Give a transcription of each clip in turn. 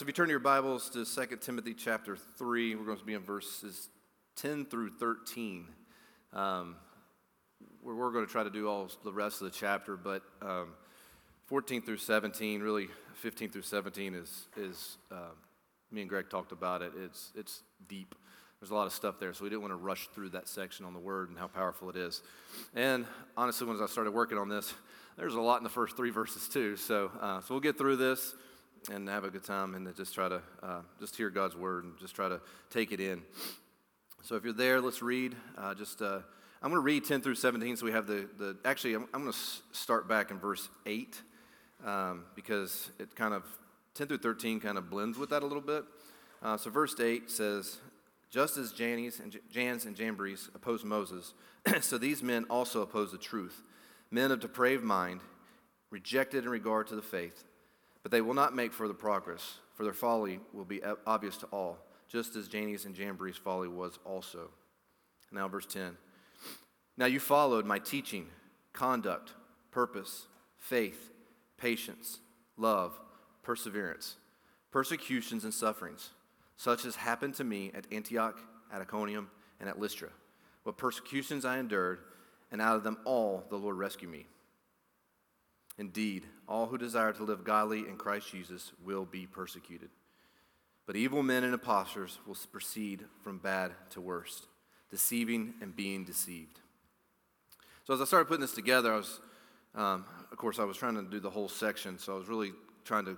So if you turn your Bibles to 2 Timothy chapter 3, we're going to be in verses 10 through 13. Um, we're, we're, going to try to do all the rest of the chapter, but um, 14 through 17, really 15 through 17 is, is uh, me and Greg talked about it. It's, it's deep. There's a lot of stuff there, so we didn't want to rush through that section on the word and how powerful it is. And honestly, when I started working on this, there's a lot in the first three verses too. So, uh, so we'll get through this and have a good time and just try to uh, just hear God's word and just try to take it in. So if you're there, let's read. Uh, just uh, I'm going to read 10 through 17. So we have the the actually I'm, I'm going to start back in verse 8 um, because it kind of 10 through 13 kind of blends with that a little bit. Uh, so verse 8 says, just as Jannes and Jannes and Jambres opposed Moses, so these men also oppose the truth. Men of depraved mind, rejected in regard to the faith but they will not make further progress, for their folly will be obvious to all, just as Jannes and Jambres' folly was also. Now, verse 10. Now you followed my teaching, conduct, purpose, faith, patience, love, perseverance, persecutions, and sufferings, such as happened to me at Antioch, at Iconium, and at Lystra. What persecutions I endured, and out of them all the Lord rescued me. Indeed, all who desire to live godly in Christ Jesus will be persecuted. But evil men and impostors will proceed from bad to worst, deceiving and being deceived. So, as I started putting this together, I was, um, of course, I was trying to do the whole section, so I was really trying to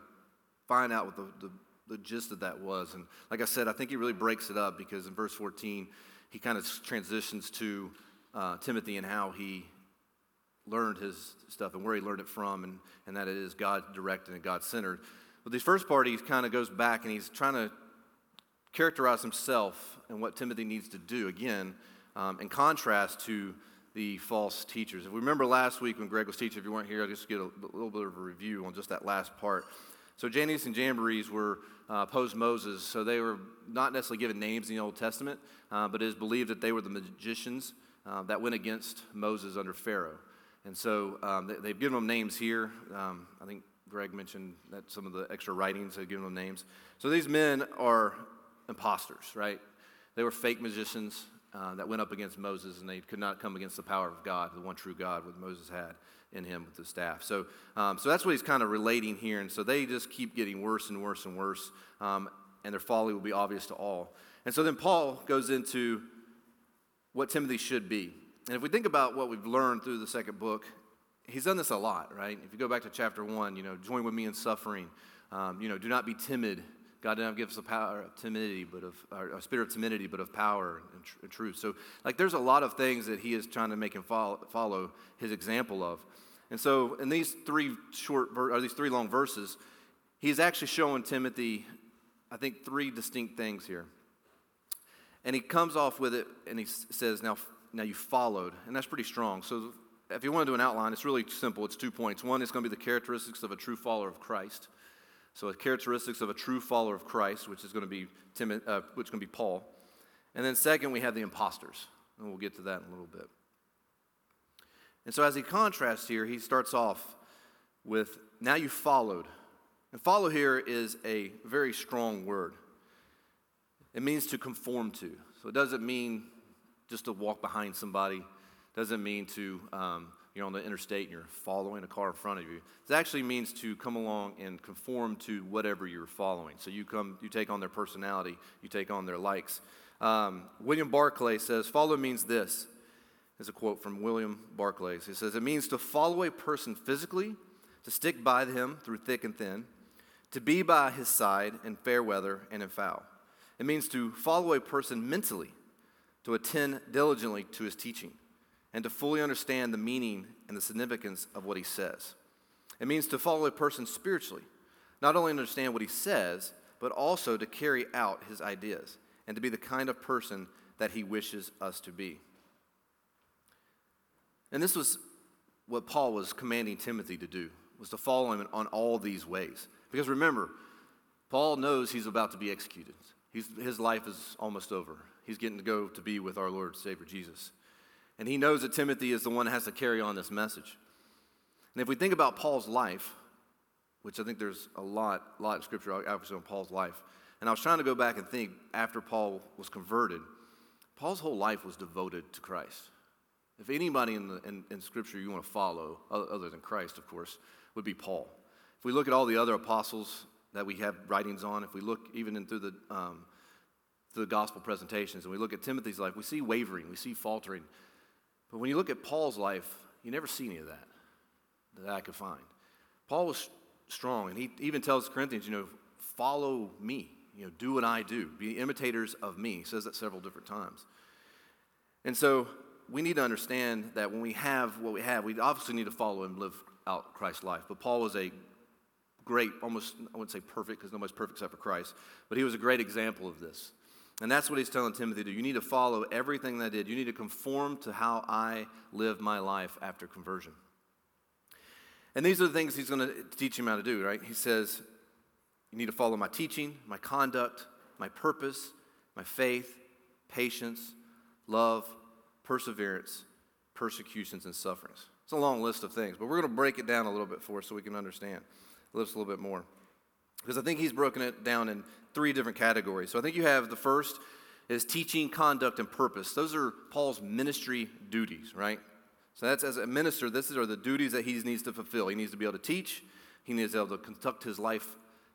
find out what the, the, the gist of that was. And like I said, I think he really breaks it up because in verse 14, he kind of transitions to uh, Timothy and how he learned his stuff and where he learned it from, and, and that it is God directed and God centered. But this first part, he kind of goes back and he's trying to characterize himself and what Timothy needs to do, again, um, in contrast to the false teachers. If we remember last week when Greg was teaching, if you weren't here, I'll just get a, a little bit of a review on just that last part. So Jannes and Jambres were uh, opposed Moses, so they were not necessarily given names in the Old Testament, uh, but it is believed that they were the magicians uh, that went against Moses under Pharaoh. And so um, they, have given them names here. Um, I think Greg mentioned that some of the extra writings have given them names. So these men are imposters, right? They were fake magicians uh, that went up against Moses, and they could not come against the power of God, the one true God, what Moses had in him with the staff. So, um, so that's what he's kind of relating here. And so they just keep getting worse and worse and worse, um, and their folly will be obvious to all. And so then Paul goes into what Timothy should be. And if we think about what we've learned through the second book, he's done this a lot, right? If you go back to chapter one, you know, join with me in suffering. Um, you know, do not be timid. God did not give us a power of timidity, but of a spirit of timidity, but of power and, tr- and, truth. So, like, there's a lot of things that he is trying to make him follow, follow his example of. And so, in these three short ver- or these three long verses, he's actually showing Timothy, I think, three distinct things here. And he comes off with it, and he says, "Now now you followed, and that's pretty strong. So if you want to do an outline, it's really simple. It's two points. One is going to be the characteristics of a true follower of Christ. So the characteristics of a true follower of Christ, which is going to be Tim, uh, which is going to be Paul. And then second, we have the imposters, and we'll get to that in a little bit. And so as he contrasts here, he starts off with now you followed. And follow here is a very strong word. It means to conform to. So it doesn't mean just to walk behind somebody doesn't mean to um, you're on the interstate and you're following a car in front of you. It actually means to come along and conform to whatever you're following. So you come, you take on their personality, you take on their likes. Um, William Barclay says, "Follow means this." Is a quote from William Barclay. He says, "It means to follow a person physically, to stick by him through thick and thin, to be by his side in fair weather and in foul. It means to follow a person mentally." To attend diligently to his teaching, and to fully understand the meaning and the significance of what he says. It means to follow a person spiritually, not only understand what he says, but also to carry out his ideas and to be the kind of person that he wishes us to be. And this was what Paul was commanding Timothy to do, was to follow him on all these ways. Because remember, Paul knows he's about to be executed. He's, his life is almost over he's getting to go to be with our Lord Savior Jesus. And he knows that Timothy is the one that has to carry on this message. And if we think about Paul's life, which I think there's a lot, lot of scripture obviously on Paul's life. And I was trying to go back and think after Paul was converted, Paul's whole life was devoted to Christ. If anybody in, the, in, in Scripture you want to follow, other than Christ, of course, would be Paul. If we look at all the other apostles that we have writings on, if we look even in through the, um, through the gospel presentations, and we look at Timothy's life, we see wavering, we see faltering. But when you look at Paul's life, you never see any of that that I could find. Paul was strong, and he even tells Corinthians, you know, follow me, you know, do what I do, be imitators of me. He says that several different times. And so we need to understand that when we have what we have, we obviously need to follow and live out Christ's life. But Paul was a great, almost, I wouldn't say perfect because nobody's perfect except for Christ, but he was a great example of this. And that's what he's telling Timothy to do. You need to follow everything that I did. You need to conform to how I live my life after conversion. And these are the things he's going to teach him how to do, right? He says, You need to follow my teaching, my conduct, my purpose, my faith, patience, love, perseverance, persecutions, and sufferings. It's a long list of things, but we're going to break it down a little bit for us so we can understand this a little bit more. Because I think he's broken it down in three different categories. So I think you have the first is teaching, conduct, and purpose. Those are Paul's ministry duties, right? So that's as a minister, this are the duties that he needs to fulfill. He needs to be able to teach, he needs to be able to conduct his life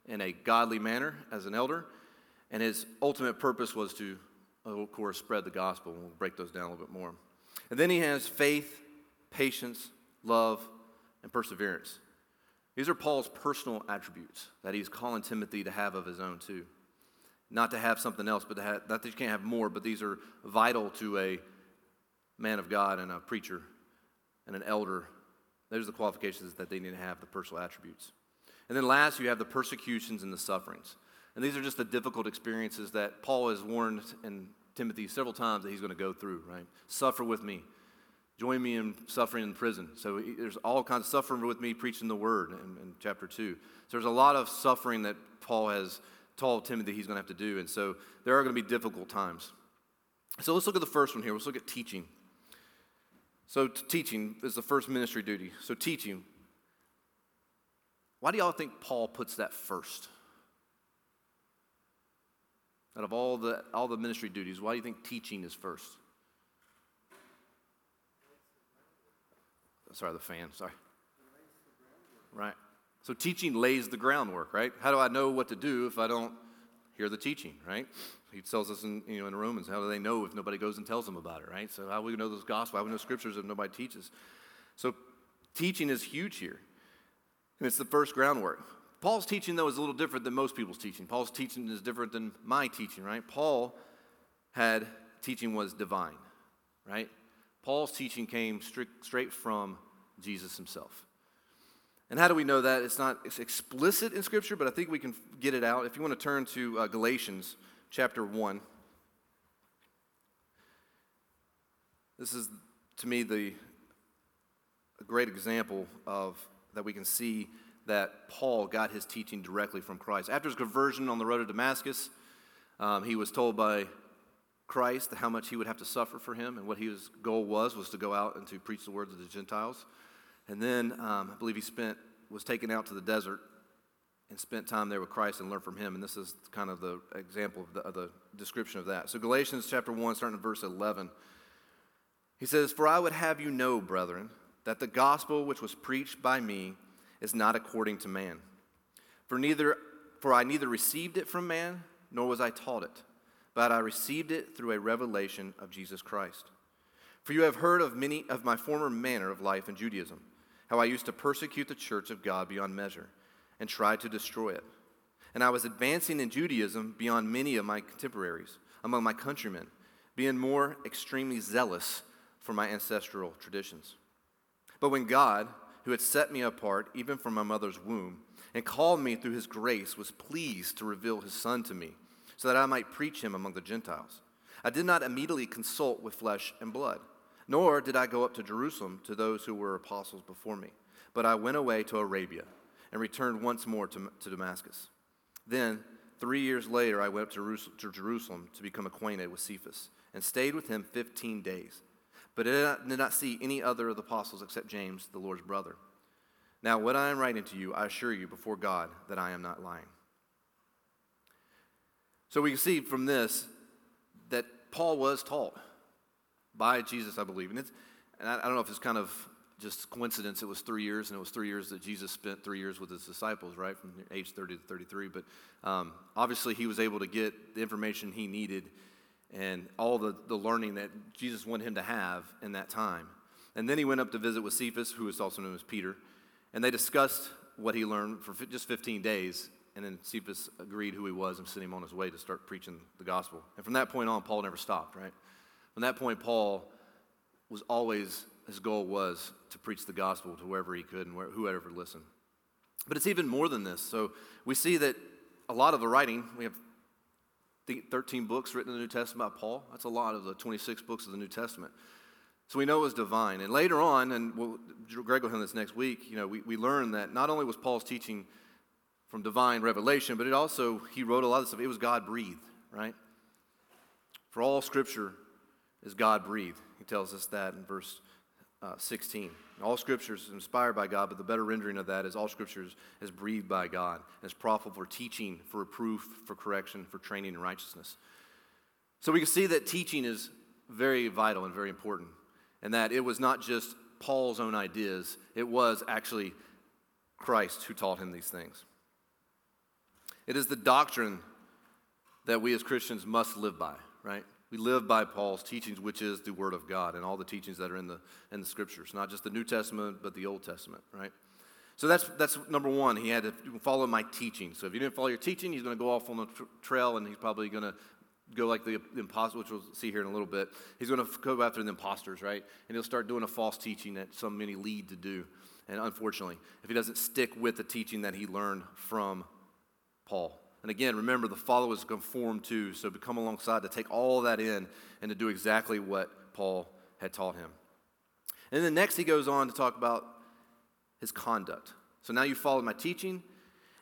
in a godly manner as an elder, and his ultimate purpose was to of course, spread the gospel. We'll break those down a little bit more. And then he has faith, patience, love, and perseverance. These are Paul's personal attributes that he's calling Timothy to have of his own, too. Not to have something else, but to have, not that you can't have more, but these are vital to a man of God and a preacher and an elder. Those are the qualifications that they need to have, the personal attributes. And then last, you have the persecutions and the sufferings. And these are just the difficult experiences that Paul has warned in Timothy several times that he's going to go through, right? Suffer with me. Join me in suffering in prison. So there's all kinds of suffering with me preaching the word in, in chapter 2. So there's a lot of suffering that Paul has told Timothy he's going to have to do. And so there are going to be difficult times. So let's look at the first one here. Let's look at teaching. So, teaching is the first ministry duty. So, teaching. Why do y'all think Paul puts that first? Out of all the, all the ministry duties, why do you think teaching is first? Sorry, the fan, sorry. Right. So teaching lays the groundwork, right? How do I know what to do if I don't hear the teaching, right? He tells us in, you know, in Romans, how do they know if nobody goes and tells them about it, right? So how do we know those gospel? How do we know scriptures if nobody teaches? So teaching is huge here. And it's the first groundwork. Paul's teaching, though, is a little different than most people's teaching. Paul's teaching is different than my teaching, right? Paul had teaching was divine, right? Paul's teaching came strict, straight from Jesus himself. And how do we know that? It's not it's explicit in Scripture, but I think we can get it out. If you want to turn to uh, Galatians chapter 1, this is, to me, the, a great example of that we can see that Paul got his teaching directly from Christ. After his conversion on the road to Damascus, um, he was told by Christ how much he would have to suffer for him, and what his goal was was to go out and to preach the words of the Gentiles. And then um, I believe he spent was taken out to the desert and spent time there with Christ and learned from him. And this is kind of the example of the, of the description of that. So Galatians chapter one, starting at verse eleven, he says, "For I would have you know, brethren, that the gospel which was preached by me." is not according to man. For neither for I neither received it from man, nor was I taught it, but I received it through a revelation of Jesus Christ. For you have heard of many of my former manner of life in Judaism, how I used to persecute the church of God beyond measure, and tried to destroy it. And I was advancing in Judaism beyond many of my contemporaries, among my countrymen, being more extremely zealous for my ancestral traditions. But when God, who had set me apart even from my mother's womb, and called me through his grace, was pleased to reveal his Son to me, so that I might preach him among the Gentiles. I did not immediately consult with flesh and blood, nor did I go up to Jerusalem to those who were apostles before me, but I went away to Arabia and returned once more to, to Damascus. Then, three years later, I went up to Jerusalem to become acquainted with Cephas, and stayed with him 15 days but I did not see any other of the apostles except James, the Lord's brother. Now, what I am writing to you, I assure you before God that I am not lying. So we can see from this that Paul was taught by Jesus, I believe. And, it's, and I, I don't know if it's kind of just coincidence. It was three years, and it was three years that Jesus spent three years with his disciples, right, from age 30 to 33. But um, obviously, he was able to get the information he needed and all the, the learning that Jesus wanted him to have in that time. And then he went up to visit with Cephas, who is also known as Peter, and they discussed what he learned for just 15 days. And then Cephas agreed who he was and sent him on his way to start preaching the gospel. And from that point on, Paul never stopped, right? From that point, Paul was always, his goal was to preach the gospel to wherever he could and where, whoever listened. But it's even more than this. So we see that a lot of the writing, we have 13 books written in the New Testament by Paul. That's a lot of the 26 books of the New Testament. So we know it was divine. And later on, and we'll, Greg will have this next week, you know, we, we learn that not only was Paul's teaching from divine revelation, but it also, he wrote a lot of stuff. It was God breathed, right? For all scripture is God breathed. He tells us that in verse uh, 16. All scripture is inspired by God, but the better rendering of that is all scripture is breathed by God and is profitable for teaching, for reproof, for correction, for training in righteousness. So we can see that teaching is very vital and very important, and that it was not just Paul's own ideas, it was actually Christ who taught him these things. It is the doctrine that we as Christians must live by, right? We live by Paul's teachings, which is the Word of God and all the teachings that are in the, in the Scriptures, not just the New Testament, but the Old Testament, right? So that's, that's number one. He had to follow my teaching. So if you didn't follow your teaching, he's going to go off on the trail and he's probably going to go like the, the imposter, which we'll see here in a little bit. He's going to go after the imposters, right? And he'll start doing a false teaching that so many lead to do. And unfortunately, if he doesn't stick with the teaching that he learned from Paul. And again, remember the followers conform to, so to come alongside to take all that in and to do exactly what Paul had taught him. And then next he goes on to talk about his conduct. So now you followed my teaching.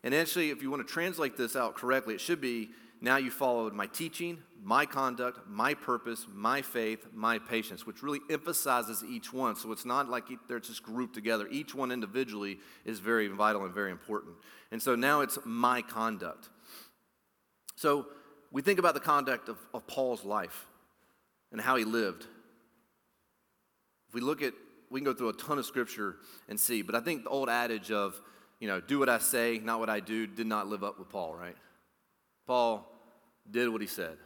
And actually, if you want to translate this out correctly, it should be now you followed my teaching, my conduct, my purpose, my faith, my patience, which really emphasizes each one. So it's not like they're just grouped together. Each one individually is very vital and very important. And so now it's my conduct. So we think about the conduct of, of Paul's life and how he lived. If we look at, we can go through a ton of scripture and see, but I think the old adage of, you know, do what I say, not what I do, did not live up with Paul, right? Paul did what he said.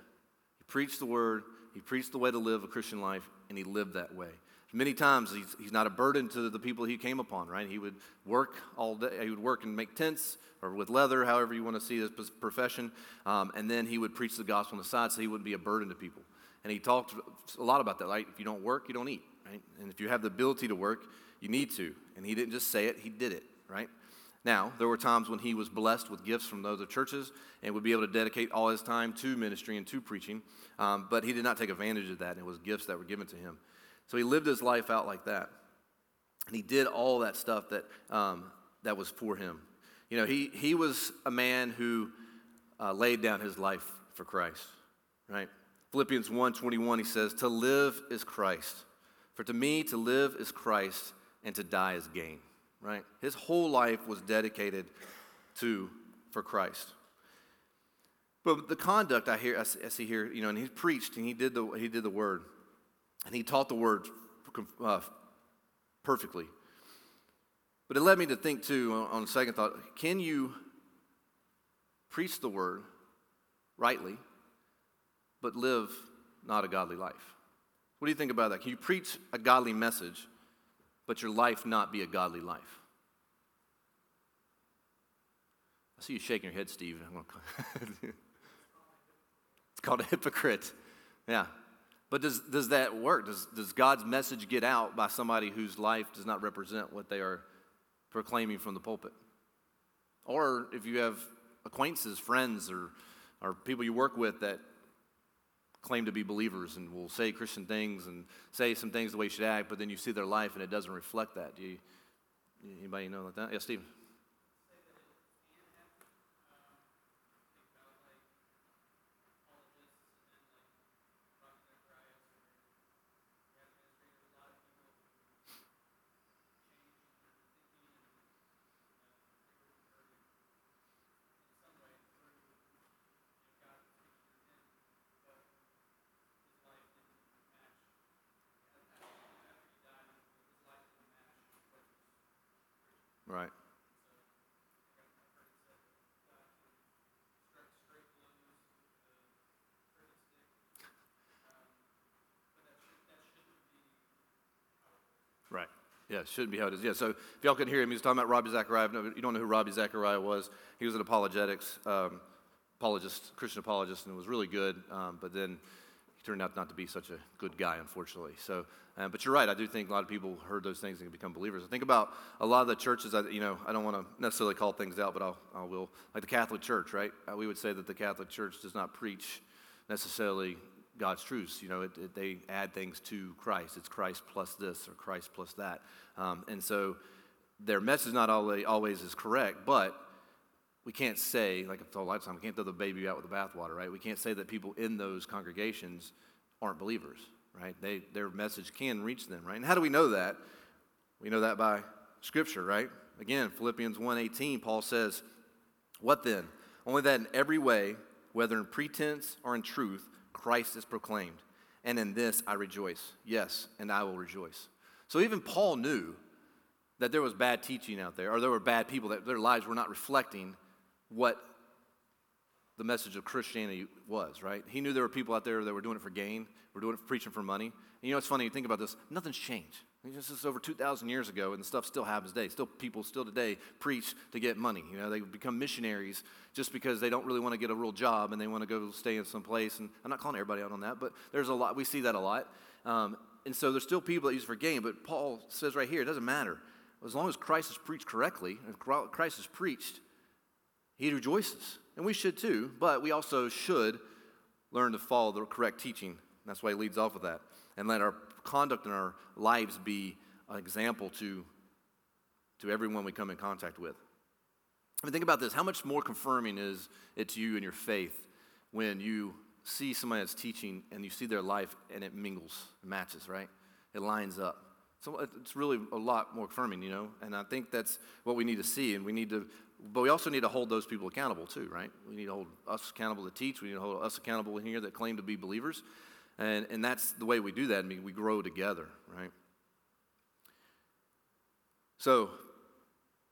He preached the word, he preached the way to live a Christian life, and he lived that way. Many times he's, he's not a burden to the people he came upon, right? He would work all day, he would work and make tents or with leather, however you want to see his profession, um, and then he would preach the gospel on the side so he wouldn't be a burden to people. And he talked a lot about that, right? If you don't work, you don't eat, right? And if you have the ability to work, you need to. And he didn't just say it, he did it, right? Now, there were times when he was blessed with gifts from other churches and would be able to dedicate all his time to ministry and to preaching, um, but he did not take advantage of that, and it was gifts that were given to him. So he lived his life out like that. And he did all that stuff that, um, that was for him. You know, he, he was a man who uh, laid down his life for Christ, right? Philippians 1.21, he says, To live is Christ. For to me, to live is Christ, and to die is gain, right? His whole life was dedicated to, for Christ. But the conduct I hear, I see here, you know, and he preached and he did the, he did the word. And he taught the word uh, perfectly. But it led me to think, too, on, second thought can you preach the word rightly, but live not a godly life? What do you think about that? Can you preach a godly message, but your life not be a godly life? I see you shaking your head, Steve. it's called a hypocrite. Yeah. But does, does that work? Does, does God's message get out by somebody whose life does not represent what they are proclaiming from the pulpit? Or if you have acquaintances, friends, or, or people you work with that claim to be believers and will say Christian things and say some things the way you should act, but then you see their life and it doesn't reflect that. Do you, anybody know like that? Yeah, Stephen. Yeah, it shouldn't be how it is. Yeah, so if y'all couldn't hear him, he was talking about Ravi Zacharias. No, you don't know who Ravi Zacharias was. He was an apologetics um, apologist, Christian apologist, and was really good. Um, but then he turned out not to be such a good guy, unfortunately. So, uh, but you're right. I do think a lot of people heard those things and become believers. I think about a lot of the churches. I, you know, I don't want to necessarily call things out, but I'll, I will. Like the Catholic Church, right? Uh, we would say that the Catholic Church does not preach necessarily God's truths. You know, it, it, they add things to Christ. It's Christ plus this or Christ plus that. Um, and so their message not always, always is correct, but we can't say, like I've told of we can't throw the baby out with the bathwater, right? We can't say that people in those congregations aren't believers, right? They, their message can reach them, right? And how do we know that? We know that by Scripture, right? Again, Philippians 1.18, Paul says, What then? Only that in every way, whether in pretense or in truth, Christ is proclaimed. And in this I rejoice. Yes, and I will rejoice. So even Paul knew that there was bad teaching out there, or there were bad people that their lives were not reflecting what the message of Christianity was, right? He knew there were people out there that were doing it for gain, were doing it for preaching for money. And you know, it's funny, you think about this, nothing's changed. This is over 2,000 years ago, and stuff still happens today. Still, people still today preach to get money. You know, they become missionaries just because they don't really want to get a real job and they want to go stay in some place. And I'm not calling everybody out on that, but there's a lot. We see that a lot. Um, and so there's still people that use for gain. But Paul says right here, it doesn't matter as long as Christ is preached correctly, and Christ is preached, he rejoices. And we should too, but we also should learn to follow the correct teaching. That's why he leads off with that. And let our conduct in our lives be an example to, to everyone we come in contact with. I mean, think about this. How much more confirming is it to you in your faith when you see somebody that's teaching and you see their life and it mingles, matches, right? It lines up. So uh, it's really a lot more confirming, you know, and I think that's what we need to see, and we need to, but we also need to hold those people accountable too, right? We need to hold us accountable to teach. We need to hold us accountable in here that claim to be believers, and and that's the way we do that. I mean, we grow together, right? So,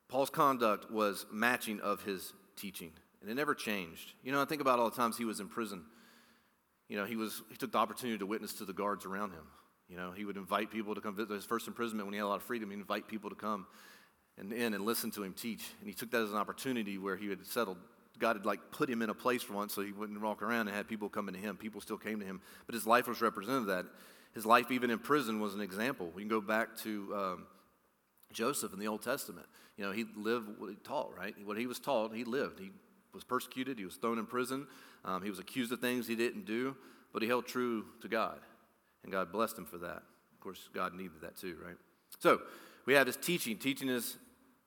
Paul's conduct was matching of his teaching, and it never changed. You know, I think about all the times he was in prison. You know, he was he took the opportunity to witness to the guards around him. You know, he would invite people to come visit his first imprisonment when he had a lot of freedom. He'd invite people to come and in and listen to him teach. And he took that as an opportunity where he had settled. God had like put him in a place for once so he wouldn't walk around and had people coming to him. People still came to him. But his life was representative of that. His life, even in prison, was an example. We can go back to um, Joseph in the Old Testament. You know, he lived what he taught, right? What he was taught, he lived. He was persecuted, he was thrown in prison, um, he was accused of things he didn't do, but he held true to God. And God blessed him for that. Of course, God needed that too, right? So we have his teaching. Teaching is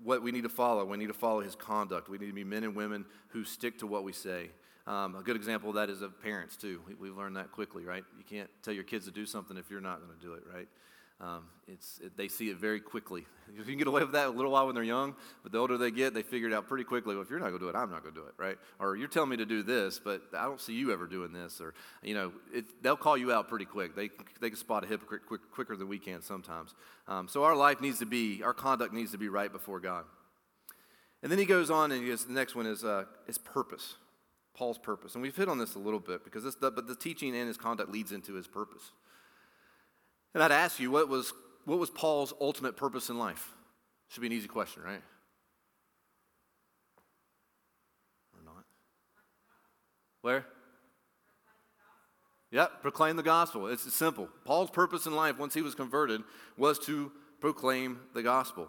what we need to follow. We need to follow his conduct. We need to be men and women who stick to what we say. Um, a good example of that is of parents, too. We, have learned that quickly, right? You can't tell your kids to do something if you're not going to do it, right? Um, it's, it, they see it very quickly. You can get away with that a little while when they're young, but the older they get, they figure it out pretty quickly. Well, if you're not going to do it, I'm not going to do it, right? Or you're telling me to do this, but I don't see you ever doing this. Or, you know, it, they'll call you out pretty quick. They, they can spot a hypocrite quick, quicker than we can sometimes. Um, so our life needs to be, our conduct needs to be right before God. And then he goes on and he goes, the next one is, uh, is purpose. Paul's purpose. And we've hit on this a little bit because this, but the teaching and his conduct leads into his purpose. And I'd ask you, what was, what was Paul's ultimate purpose in life? Should be an easy question, right? Or not? Where? Yep, proclaim the gospel. It's simple. Paul's purpose in life, once he was converted, was to proclaim the gospel.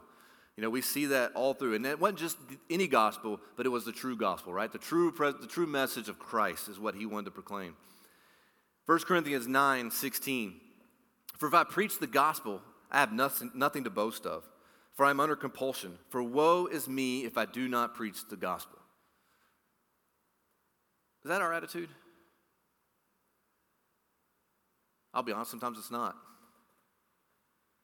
You know, we see that all through. And it wasn't just any gospel, but it was the true gospel, right? The true, the true message of Christ is what he wanted to proclaim. 1 Corinthians 9 16. For if I preach the gospel, I have nothing, nothing to boast of, for I am under compulsion. For woe is me if I do not preach the gospel. Is that our attitude? I'll be honest, sometimes it's not.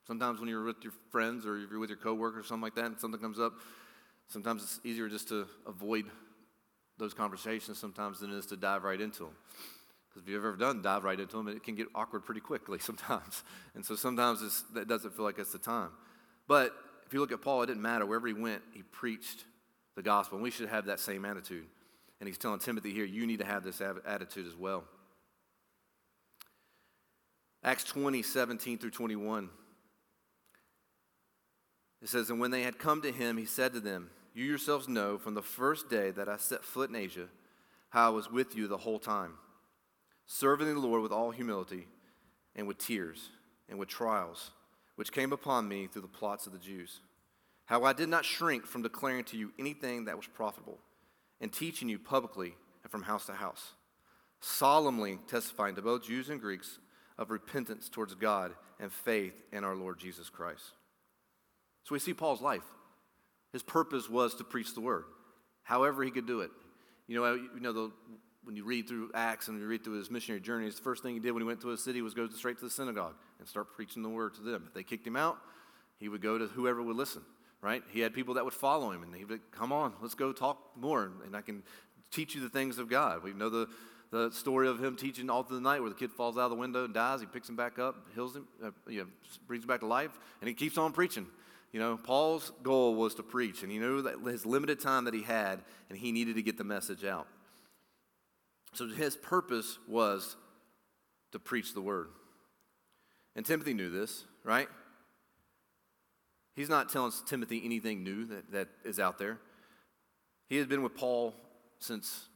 Sometimes when you're with your friends or if you're with your coworkers or something like that and something comes up, sometimes it's easier just to avoid those conversations sometimes than it is to dive right into them. Because if you've ever done dive right into them, it can get awkward pretty quickly sometimes. And so sometimes that doesn't feel like it's the time. But if you look at Paul, it didn't matter. Wherever he went, he preached the gospel. And we should have that same attitude. And he's telling Timothy here, you need to have this attitude as well. Acts 20, 17 through 21. It says, And when they had come to him, he said to them, You yourselves know from the first day that I set foot in Asia how I was with you the whole time, serving the Lord with all humility and with tears and with trials, which came upon me through the plots of the Jews. How I did not shrink from declaring to you anything that was profitable, and teaching you publicly and from house to house, solemnly testifying to both Jews and Greeks of repentance towards God and faith in our Lord Jesus Christ. So we see Paul's life. His purpose was to preach the word, however he could do it. You know, you know the, when you read through Acts and you read through his missionary journeys, the first thing he did when he went to a city was go straight to the synagogue and start preaching the word to them. If they kicked him out, he would go to whoever would listen, right? He had people that would follow him, and he would, be like, come on, let's go talk more, and I can teach you the things of God. We know the, the story of him teaching all through the night where the kid falls out of the window and dies. He picks him back up, heals him, uh, you know, brings him back to life, and he keeps on preaching. You know, Paul's goal was to preach, and he knew that his limited time that he had, and he needed to get the message out. So his purpose was to preach the word. And Timothy knew this, right? He's not telling Timothy anything new that, that is out there. He had been with Paul since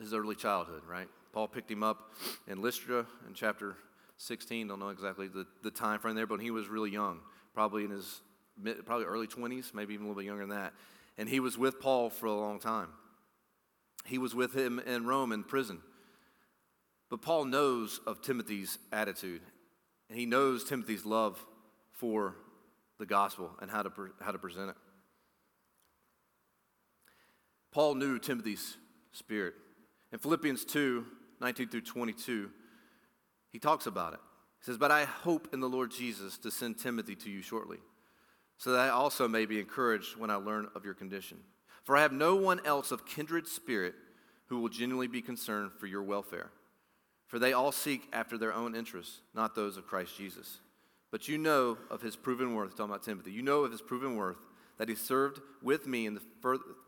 his early childhood, right? Paul picked him up in Lystra in chapter 16. Don't know exactly the, the time frame there, but he was really young, probably in his mid, probably early 20s, maybe even a little bit younger than that. And he was with Paul for a long time. He was with him in Rome in prison. But Paul knows of Timothy's attitude, and he knows Timothy's love for the gospel and how to, how to present it. Paul knew Timothy's spirit. In Philippians 2 19 through 22, he talks about it. He says, But I hope in the Lord Jesus to send Timothy to you shortly so that I also may be encouraged when I learn of your condition. For I have no one else of kindred spirit who will genuinely be concerned for your welfare. For they all seek after their own interests, not those of Christ Jesus. But you know of his proven worth, talking about Timothy, you know of his proven worth that he served with me in the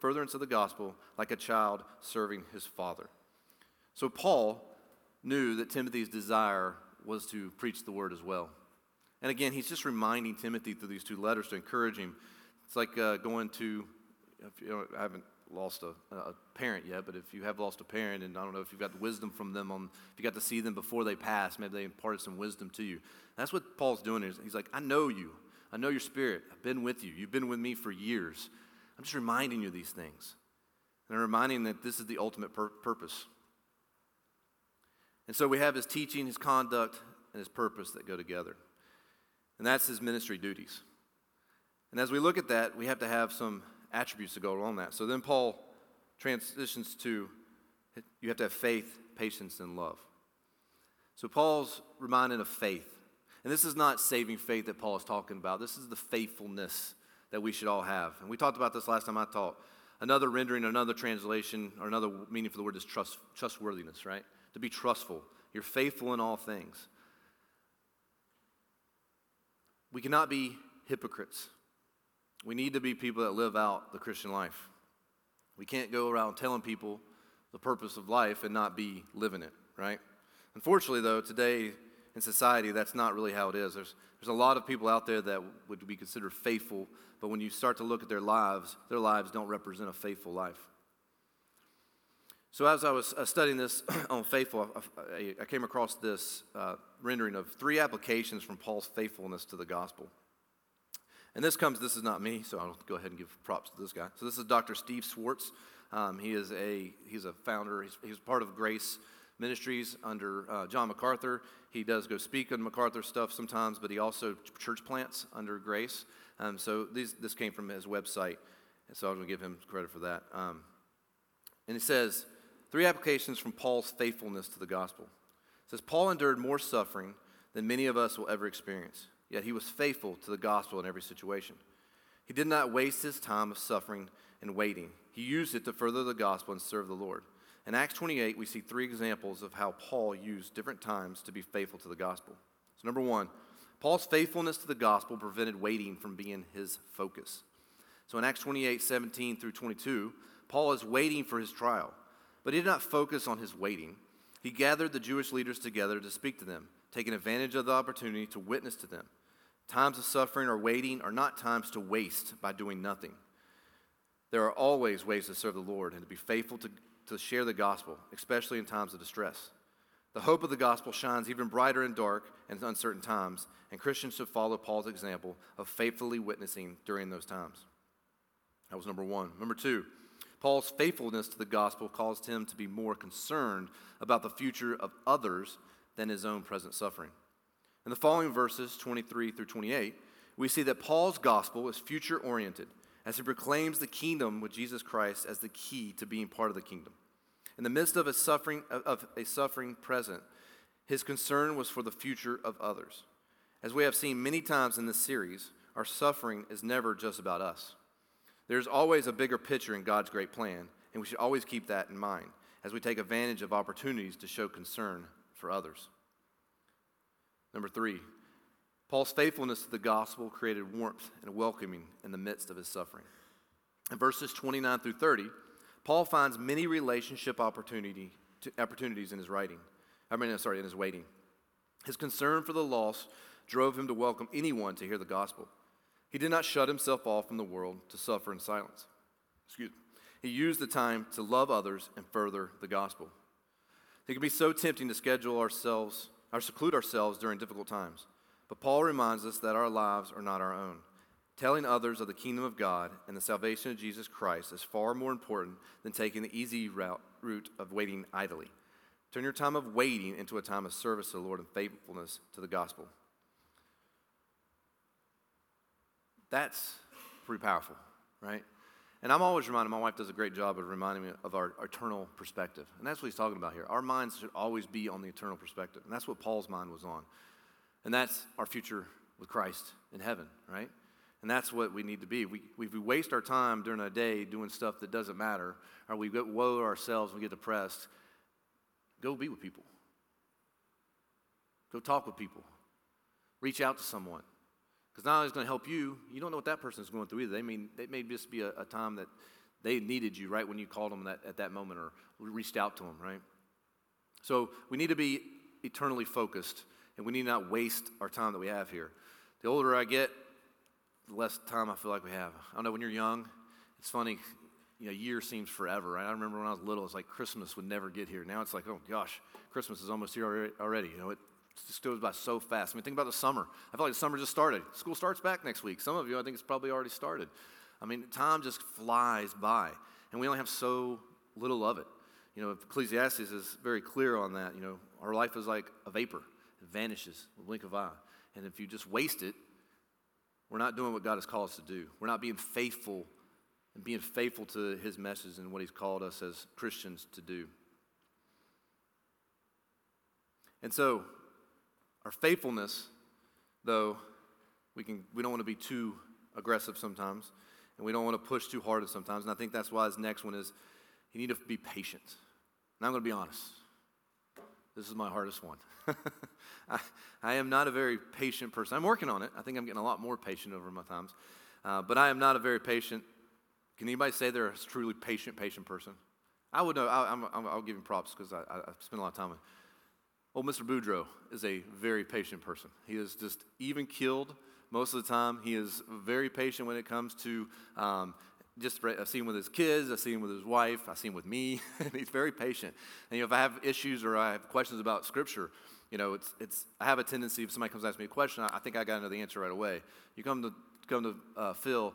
furtherance of the gospel like a child serving his father. So Paul knew that Timothy's desire was to preach the word as well. And again, he's just reminding Timothy through these two letters to encourage him. It's like uh, going to, if you I haven't lost a, a, parent yet, but if you have lost a parent, and I don't know if you've got wisdom from them on, if you got to see them before they passed, maybe they imparted some wisdom to you. That's what Paul's doing. He's like, I know you. I know your spirit. I've been with you. You've been with me for years. I'm just reminding you these things. And I'm reminding that this is the ultimate pur- purpose. And so we have his teaching, his conduct, and his purpose that go together and that's his ministry duties. And as we look at that, we have to have some attributes to go along that. So then Paul transitions to you have to have faith, patience, and love. So Paul's reminded of faith. And this is not saving faith that Paul is talking about. This is the faithfulness that we should all have. And we talked about this last time I taught. Another rendering, another translation, or another meaning for the word is trust, trustworthiness, right? To be trustful. You're faithful in all things. We cannot be hypocrites. We need to be people that live out the Christian life. We can't go around telling people the purpose of life and not be living it, right? Unfortunately, though, today in society, that's not really how it is. There's, there's a lot of people out there that would be considered faithful, but when you start to look at their lives, their lives don't represent a faithful life. So, as I was uh, studying this on faithful, I, I came across this uh, rendering of three applications from Paul's faithfulness to the gospel. And this comes, this is not me, so I'll go ahead and give props to this guy. So, this is Dr. Steve Schwartz. Um, he is a, he's a founder, he's, he's part of Grace Ministries under uh, John MacArthur. He does go speak on MacArthur stuff sometimes, but he also church plants under Grace. Um, so, these, this came from his website, and so I'm going to give him credit for that. Um, and he says, Three applications from Paul's faithfulness to the gospel. It says, Paul endured more suffering than many of us will ever experience, yet he was faithful to the gospel in every situation. He did not waste his time of suffering and waiting. He used it to further the gospel and serve the Lord. In Acts 28, we see three examples of how Paul used different times to be faithful to the gospel. So, number one, Paul's faithfulness to the gospel prevented waiting from being his focus. So, in Acts 28 17 through 22, Paul is waiting for his trial. But he did not focus on his waiting. He gathered the Jewish leaders together to speak to them, taking advantage of the opportunity to witness to them. Times of suffering or waiting are not times to waste by doing nothing. There are always ways to serve the Lord and to be faithful to, to share the gospel, especially in times of distress. The hope of the gospel shines even brighter in dark and uncertain times, and Christians should follow Paul's example of faithfully witnessing during those times. That was number one. Number two, Paul's faithfulness to the gospel caused him to be more concerned about the future of others than his own present suffering. In the following verses, 23 through 28, we see that Paul's gospel is future oriented as he proclaims the kingdom with Jesus Christ as the key to being part of the kingdom. In the midst of a suffering, of a suffering present, his concern was for the future of others. As we have seen many times in this series, our suffering is never just about us. There's always a bigger picture in God's great plan, and we should always keep that in mind as we take advantage of opportunities to show concern for others. Number three, Paul's faithfulness to the gospel created warmth and welcoming in the midst of his suffering. In verses 29 through 30, Paul finds many relationship opportunity to, opportunities in his writing. I mean, sorry, in his waiting. His concern for the lost drove him to welcome anyone to hear the gospel. He did not shut himself off from the world to suffer in silence. Excuse me. He used the time to love others and further the gospel. It can be so tempting to schedule ourselves or seclude ourselves during difficult times. But Paul reminds us that our lives are not our own. Telling others of the kingdom of God and the salvation of Jesus Christ is far more important than taking the easy route, route of waiting idly. Turn your time of waiting into a time of service to the Lord and faithfulness to the gospel. That's pretty powerful, right? And I'm always reminded, my wife does a great job of reminding me of our, our eternal perspective. And that's what he's talking about here. Our minds should always be on the eternal perspective. And that's what Paul's mind was on. And that's our future with Christ in heaven, right? And that's what we need to be. We, we, waste our time during a day doing stuff that doesn't matter, or we get woe ourselves, we get depressed. Go be with people. Go talk with people. Reach out to someone. Because not only is going to help you, you don't know what that person is going through either. They, mean, it may just be a, a time that they needed you right when you called them that, at that moment or reached out to them, right? So we need to be eternally focused and we need not waste our time that we have here. The older I get, the less time I feel like we have. I don't know, when you're young, it's funny, you know, year seems forever. Right? I remember when I was little, it's like Christmas would never get here. Now it's like, oh gosh, Christmas is almost here already. You know, it just goes by so fast. I mean, think about the summer. I feel like the summer just started. School starts back next week. Some of you, I think it's probably already started. I mean, time just flies by, and we only have so little of it. You know, Ecclesiastes is very clear on that. You know, our life is like a vapor. It vanishes a blink of eye. And if you just waste it, we're not doing what God has called us to do. We're not being faithful and being faithful to his message and what he's called us as Christians to do. And so, our faithfulness, though, we, can, we don't want to be too aggressive sometimes, and we don't want to push too hard sometimes. And I think that's why his next one is you need to be patient. And I'm going to be honest. This is my hardest one. I, I, am not a very patient person. I'm working on it. I think I'm getting a lot more patient over my times. Uh, but I am not a very patient. Can anybody say they're a truly patient, patient person? I would know. I, will give him props because I, I spend a lot of time with. Old Mr. Boudreaux is a very patient person. He is just even keeled most of the time. He is very patient when it comes to um, just I've seen him with his kids, I've seen him with his wife, I've seen him with me. he's very patient. And you know, if I have issues or I have questions about Scripture, you know, it's, it's, I have a tendency, if somebody comes to ask me a question, I, I think I got to know the answer right away. You come to, come to uh, Phil,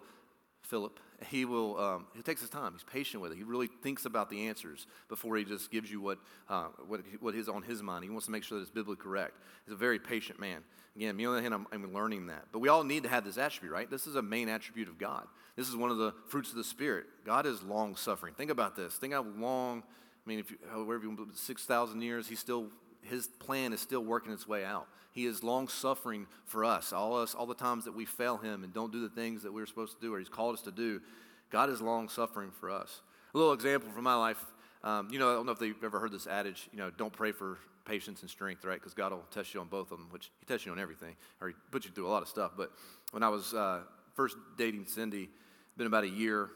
Philip, he will, um, he takes his time. He's patient with it. He really thinks about the answers before he just gives you what, uh, what, what is on his mind. He wants to make sure that it's biblically correct. He's a very patient man. Again, me on the hand, I'm, I'm learning that. But we all need to have this attribute, right? This is a main attribute of God. This is one of the fruits of the Spirit. God is long suffering. Think about this. Think how long, I mean, if you, however you, 6,000 years, he's still, his plan is still working its way out. He is long suffering for us. All us, all the times that we fail him and don't do the things that we're supposed to do or he's called us to do, God is long suffering for us. A little example from my life. Um, you know, I don't know if they've ever heard this adage, you know, don't pray for patience and strength, right? Because God will test you on both of them, which He tests you on everything, or He puts you through a lot of stuff. But when I was uh, first dating Cindy, been about a year,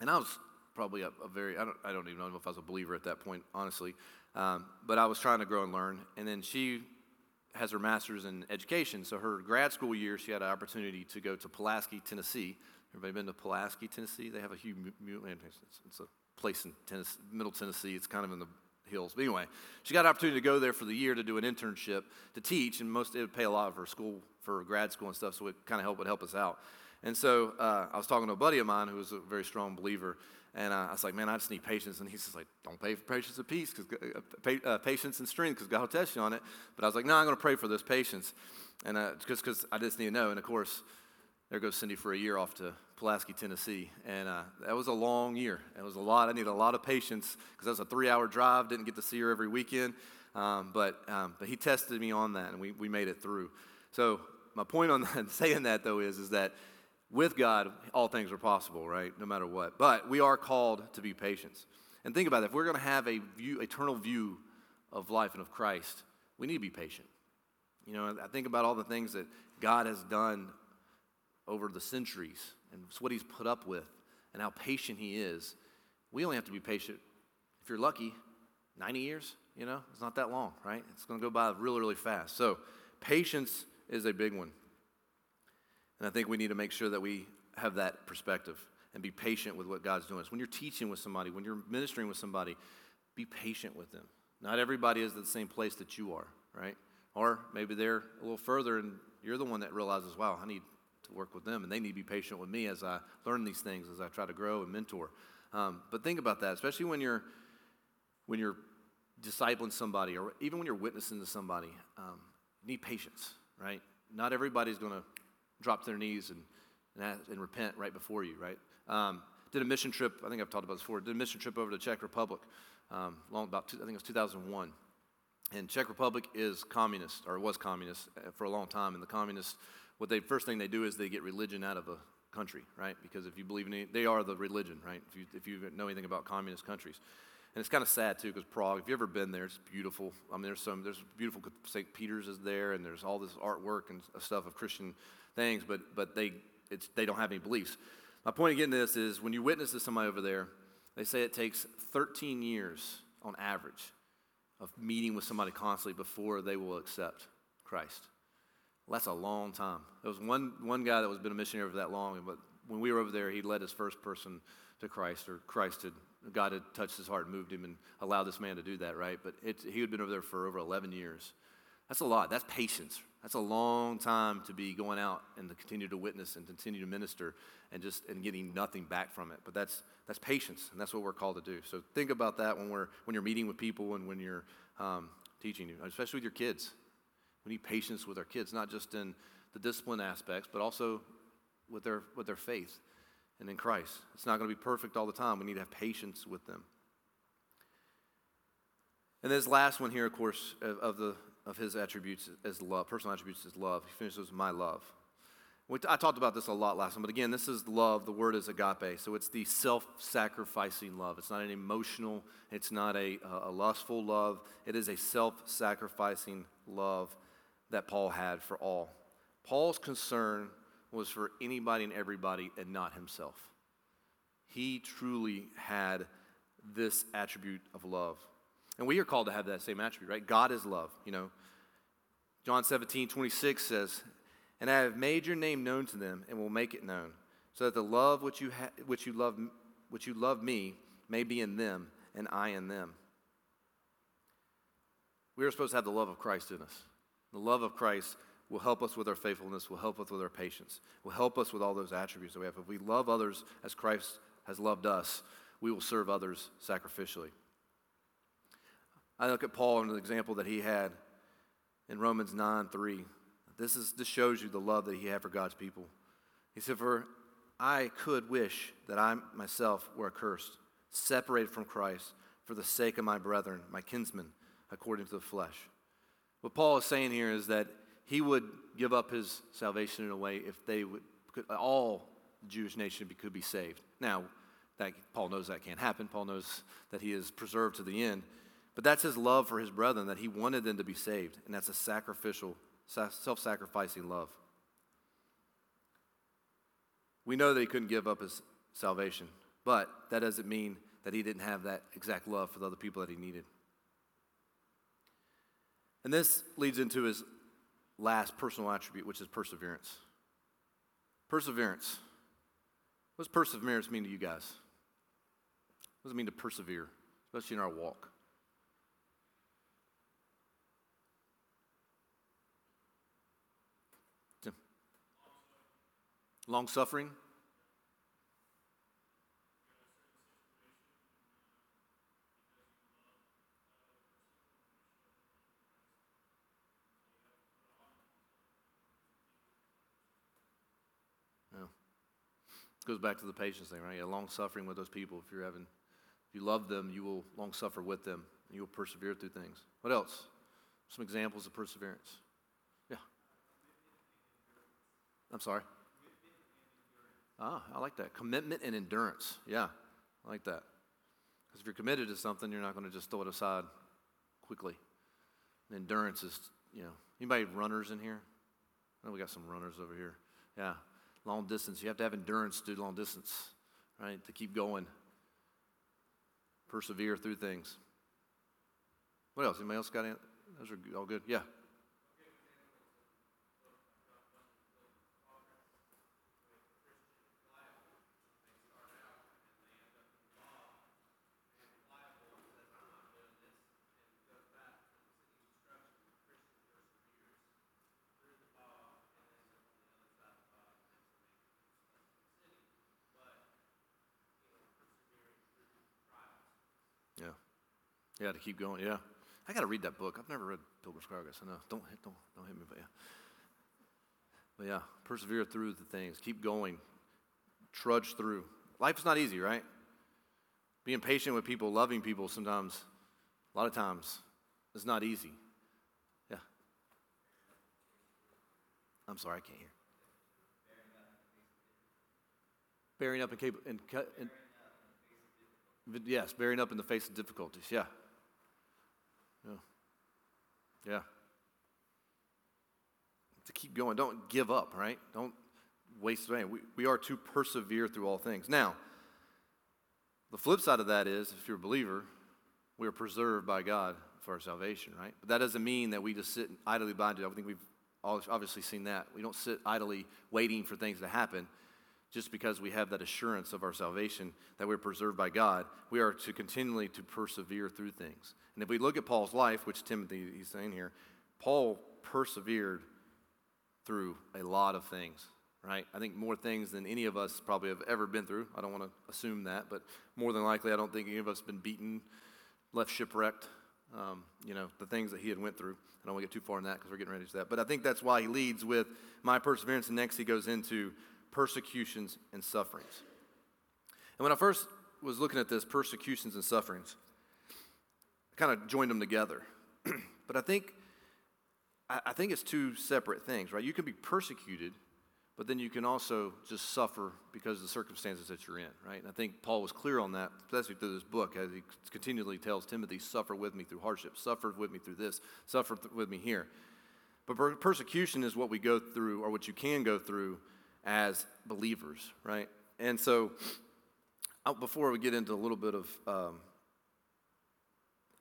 and I was probably a, a, very, I don't, I don't even know if I was a believer at that point, honestly. Um, but I was trying to grow and learn. And then she has her master's in education. So her grad school year, she had an opportunity to go to Pulaski, Tennessee. Everybody been to Pulaski, Tennessee? They have a huge, it's a place in Tennessee, Middle Tennessee. It's kind of in the hills. But anyway, she got an opportunity to go there for the year to do an internship to teach, and most it would pay a lot for school, for grad school and stuff. So it kind of help would help us out. And so uh, I was talking to a buddy of mine who was a very strong believer, and uh, I was like, man, I just need patience. And he's just like, don't pay for patience and peace, because uh, uh patience and strength, because God will test you on it. But I was like, no, I'm going to pray for this patience, and just uh, because I just need to know. And of course, there goes Cindy for a year off to Pulaski, Tennessee, and uh, that was a long year. It was a lot. I needed a lot of patience because that was a three-hour drive. Didn't get to see her every weekend, um, but um, but he tested me on that, and we we made it through. So my point on that, saying that though is is that with God, all things are possible, right? No matter what. But we are called to be patient. And think about it if we're going to have a view, eternal view of life and of Christ, we need to be patient. You know, I think about all the things that God has done over the centuries and what He's put up with and how patient He is. We only have to be patient, if you're lucky, 90 years, you know, it's not that long, right? It's going to go by really, really fast. So, patience is a big one. And I think we need to make sure that we have that perspective and be patient with what God's doing. When you're teaching with somebody, when you're ministering with somebody, be patient with them. Not everybody is at the same place that you are, right? Or maybe they're a little further and you're the one that realizes, wow, I need to work with them and they need to be patient with me as I learn these things, as I try to grow and mentor. Um, but think about that, especially when you're when you're discipling somebody or even when you're witnessing to somebody, um, need patience, right? Not everybody's going to drop to their knees and, and, and repent right before you, right? Um, did a mission trip, I think I've talked about this before, did a mission trip over to Czech Republic, um, long about, two, I think it was 2001. And Czech Republic is communist, or was communist uh, for a long time. And the communists, what they first thing they do is they get religion out of a country, right? Because if you believe in it, they are the religion, right? If you, if you know anything about communist countries. And it's kind of sad too, because Prague, if you've ever been there, it's beautiful. I mean, there's some, there's beautiful, St. Peter's is there, and there's all this artwork and stuff of Christian things, but, but they, it's, they don't have any beliefs. My point again this is when you witness to somebody over there, they say it takes 13 years on average of meeting with somebody constantly before they will accept Christ. Well, that's a long time. There was one, one guy that was been a missionary for that long, but when we were over there, he led his first person to Christ, or Christ had, God had touched his heart and moved him and allowed this man to do that, right? But it, he had been over there for over 11 years. That's a lot. That's patience. That's a long time to be going out and to continue to witness and continue to minister and just and getting nothing back from it. But that's that's patience, and that's what we're called to do. So think about that when we're when you're meeting with people and when you're um, teaching, especially with your kids. We need patience with our kids, not just in the discipline aspects, but also with their with their faith and in Christ. It's not going to be perfect all the time. We need to have patience with them. And this last one here, of course, of, of the of his attributes as love, personal attributes as love. He finishes with my love. I talked about this a lot last time, but again, this is love. The word is agape. So it's the self sacrificing love. It's not an emotional, it's not a, a lustful love. It is a self sacrificing love that Paul had for all. Paul's concern was for anybody and everybody and not himself. He truly had this attribute of love. And we are called to have that same attribute, right? God is love, you know. John 17, 26 says, And I have made your name known to them and will make it known, so that the love which you, ha- which you, love, which you love me may be in them and I in them. We are supposed to have the love of Christ in us. The love of Christ will help us with our faithfulness, will help us with our patience, will help us with all those attributes that we have. If we love others as Christ has loved us, we will serve others sacrificially. I look at Paul and the example that he had in Romans 9 3. This, is, this shows you the love that he had for God's people. He said, For I could wish that I myself were accursed, separated from Christ, for the sake of my brethren, my kinsmen, according to the flesh. What Paul is saying here is that he would give up his salvation in a way if they would, all the Jewish nation could be saved. Now, that, Paul knows that can't happen. Paul knows that he is preserved to the end. But that's his love for his brethren, that he wanted them to be saved. And that's a sacrificial, self sacrificing love. We know that he couldn't give up his salvation, but that doesn't mean that he didn't have that exact love for the other people that he needed. And this leads into his last personal attribute, which is perseverance. Perseverance. What does perseverance mean to you guys? What does it mean to persevere, especially in our walk? Long suffering? goes back to the patience thing, right? Yeah, long suffering with those people. If you're having, if you love them, you will long suffer with them. And you will persevere through things. What else? Some examples of perseverance. Yeah. I'm sorry. Ah, I like that. Commitment and endurance. Yeah, I like that. Because if you're committed to something, you're not going to just throw it aside quickly. And endurance is, you know, anybody runners in here? Oh, we got some runners over here. Yeah, long distance. You have to have endurance to do long distance, right? To keep going, persevere through things. What else? Anybody else got any? Those are all good. Yeah. Yeah, to keep going. Yeah, I got to read that book. I've never read Pilgrim's Progress. I know. Don't hit, don't don't hit me, but yeah. But yeah, persevere through the things. Keep going. Trudge through. Life is not easy, right? Being patient with people, loving people, sometimes, a lot of times, is not easy. Yeah. I'm sorry, I can't hear. Bearing up and, and, and yes, bearing up in the face of difficulties. Yeah. Yeah. To keep going. Don't give up, right? Don't waste away. We, we are to persevere through all things. Now, the flip side of that is, if you're a believer, we are preserved by God for our salvation, right? But that doesn't mean that we just sit idly by. I think we've obviously seen that. We don't sit idly waiting for things to happen just because we have that assurance of our salvation that we're preserved by God, we are to continually to persevere through things. And if we look at Paul's life, which Timothy he's saying here, Paul persevered through a lot of things, right? I think more things than any of us probably have ever been through. I don't want to assume that, but more than likely, I don't think any of us have been beaten, left shipwrecked. Um, you know, the things that he had went through. I don't want to get too far in that because we're getting ready to that. But I think that's why he leads with my perseverance, and next he goes into persecutions and sufferings. And when I first was looking at this, persecutions and sufferings, I kind of joined them together. but I think, I think it's two separate things, right? You can be persecuted, but then you can also just suffer because of the circumstances that you're in, right? And I think Paul was clear on that, especially through this book, as he continually tells Timothy, suffer with me through hardship, suffer with me through this, suffer with me here. But persecution is what we go through, or what you can go through as believers, right? And so, uh, before we get into a little bit of um,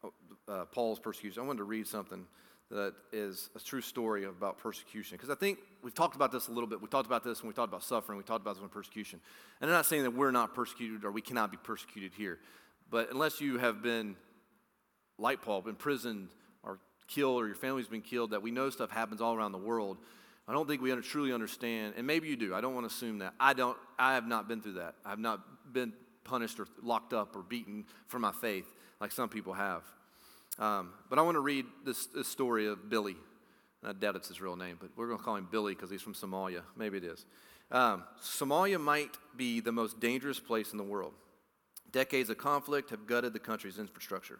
oh, uh, Paul's persecution, I wanted to read something that is a true story about persecution. Because I think we've talked about this a little bit. We talked about this when we talked about suffering. We talked about this when persecution. And I'm not saying that we're not persecuted or we cannot be persecuted here. But unless you have been, like Paul, imprisoned or killed or your family's been killed, that we know stuff happens all around the world. I don't think we truly understand, and maybe you do. I don't want to assume that. I don't. I have not been through that. I have not been punished or locked up or beaten for my faith like some people have. Um, but I want to read this, this, story of Billy. I doubt it's his real name, but we're going to call him Billy because he's from Somalia. Maybe it is. Um, Somalia might be the most dangerous place in the world. Decades of conflict have gutted the country's infrastructure.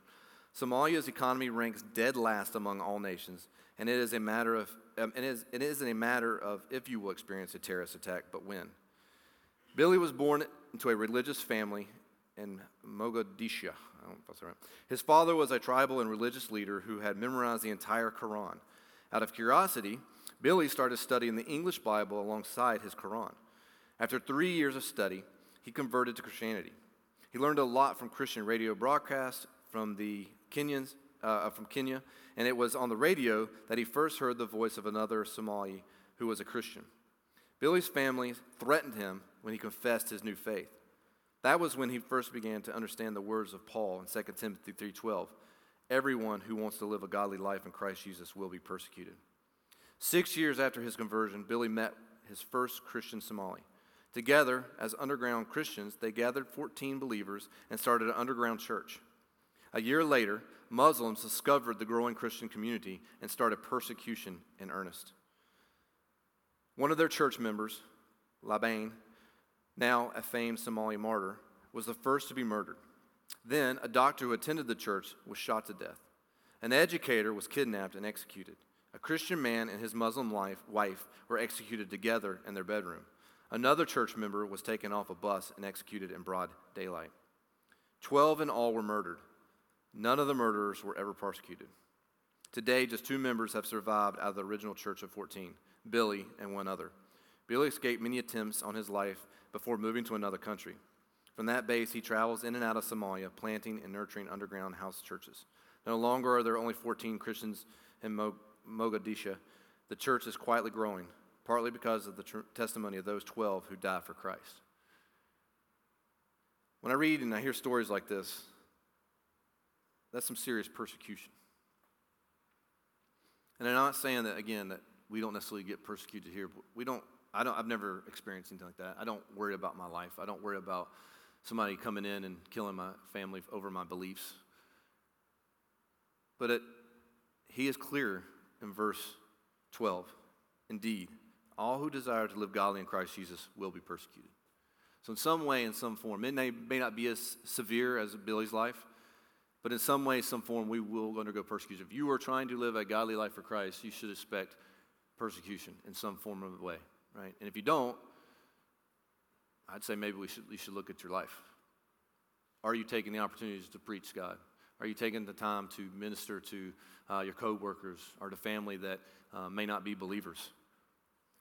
Somalia's economy ranks dead last among all nations, and it is a matter of um, it, is, it isn't a matter of if you will experience a terrorist attack, but when. Billy was born into a religious family in Mogadishu. Right. His father was a tribal and religious leader who had memorized the entire Quran. Out of curiosity, Billy started studying the English Bible alongside his Quran. After three years of study, he converted to Christianity. He learned a lot from Christian radio broadcasts, from the Kenyans, uh, from Kenya, and it was on the radio that he first heard the voice of another Somali who was a Christian. Billy's family threatened him when he confessed his new faith. That was when he first began to understand the words of Paul in 2 Timothy 3:12. Everyone who wants to live a godly life in Christ Jesus will be persecuted. 6 years after his conversion, Billy met his first Christian Somali. Together, as underground Christians, they gathered 14 believers and started an underground church. A year later, Muslims discovered the growing Christian community and started persecution in earnest. One of their church members, Labain, now a famed Somali martyr, was the first to be murdered. Then, a doctor who attended the church was shot to death. An educator was kidnapped and executed. A Christian man and his Muslim wife were executed together in their bedroom. Another church member was taken off a bus and executed in broad daylight. Twelve in all were murdered. None of the murderers were ever prosecuted. Today, just two members have survived out of the original church of 14 Billy and one other. Billy escaped many attempts on his life before moving to another country. From that base, he travels in and out of Somalia, planting and nurturing underground house churches. No longer are there only 14 Christians in Mogadishu. The church is quietly growing, partly because of the tr- testimony of those 12 who died for Christ. When I read and I hear stories like this, that's some serious persecution. And I'm not saying that, again, that we don't necessarily get persecuted here. But we don't, I don't, I've never experienced anything like that. I don't worry about my life. I don't worry about somebody coming in and killing my family over my beliefs. But it, he is clear in verse 12. Indeed, all who desire to live godly in Christ Jesus will be persecuted. So, in some way, in some form, it may, may not be as severe as Billy's life, but in some way, some form, we will undergo persecution. If you are trying to live a godly life for Christ, you should expect persecution in some form of way, right? And if you don't, I'd say maybe we should, you should look at your life. Are you taking the opportunities to preach God? Are you taking the time to minister to uh, your coworkers or to family that uh, may not be believers?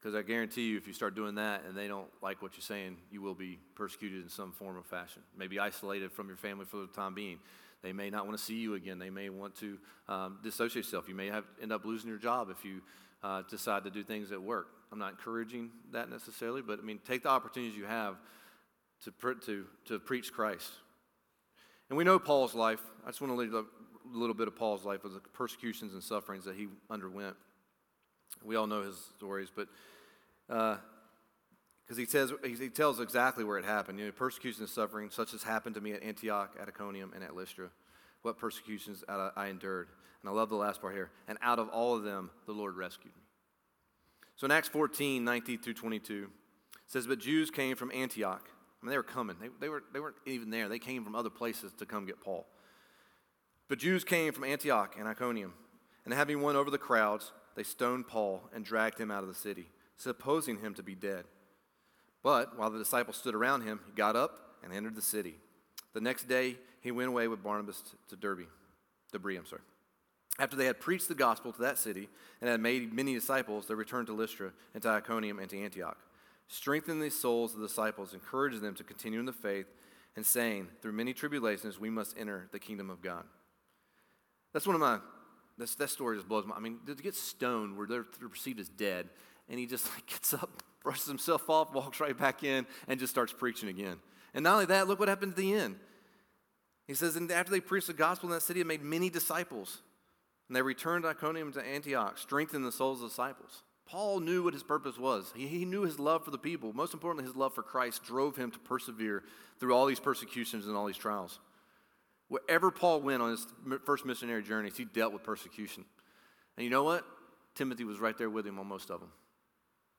Because I guarantee you, if you start doing that and they don't like what you're saying, you will be persecuted in some form or fashion. Maybe isolated from your family for the time being. They may not want to see you again. They may want to um, dissociate yourself. You may have, end up losing your job if you uh, decide to do things at work. I'm not encouraging that necessarily, but I mean, take the opportunities you have to, to, to preach Christ. And we know Paul's life. I just want to leave a little bit of Paul's life of the persecutions and sufferings that he underwent. We all know his stories, but because he says he tells exactly where it happened. You know, persecution and suffering, such as happened to me at Antioch, at Iconium, and at Lystra. What persecutions I endured. And I love the last part here. And out of all of them, the Lord rescued me. So in Acts 14, 19 through 22, it says, But Jews came from Antioch. I mean, they were coming. They, they, were, they weren't even there. They came from other places to come get Paul. But Jews came from Antioch and Iconium. And having won over the crowds, they stoned Paul and dragged him out of the city, supposing him to be dead. But while the disciples stood around him, he got up and entered the city. The next day, he went away with Barnabas to Derbe, Debris, I'm sorry. After they had preached the gospel to that city and had made many disciples, they returned to Lystra and to Iconium and to Antioch. Strengthening the souls of the disciples, encouraging them to continue in the faith, and saying, Through many tribulations, we must enter the kingdom of God. That's one of my, that's, that story just blows my, I mean, to get stoned where they're, they're perceived as dead, and he just like gets up, brushes himself off, walks right back in, and just starts preaching again. And not only that, look what happened at the end. He says, and after they preached the gospel in that city, it made many disciples. And they returned to Iconium to Antioch, strengthening the souls of the disciples. Paul knew what his purpose was. He, he knew his love for the people. Most importantly, his love for Christ drove him to persevere through all these persecutions and all these trials. Wherever Paul went on his first missionary journeys, he dealt with persecution. And you know what? Timothy was right there with him on most of them.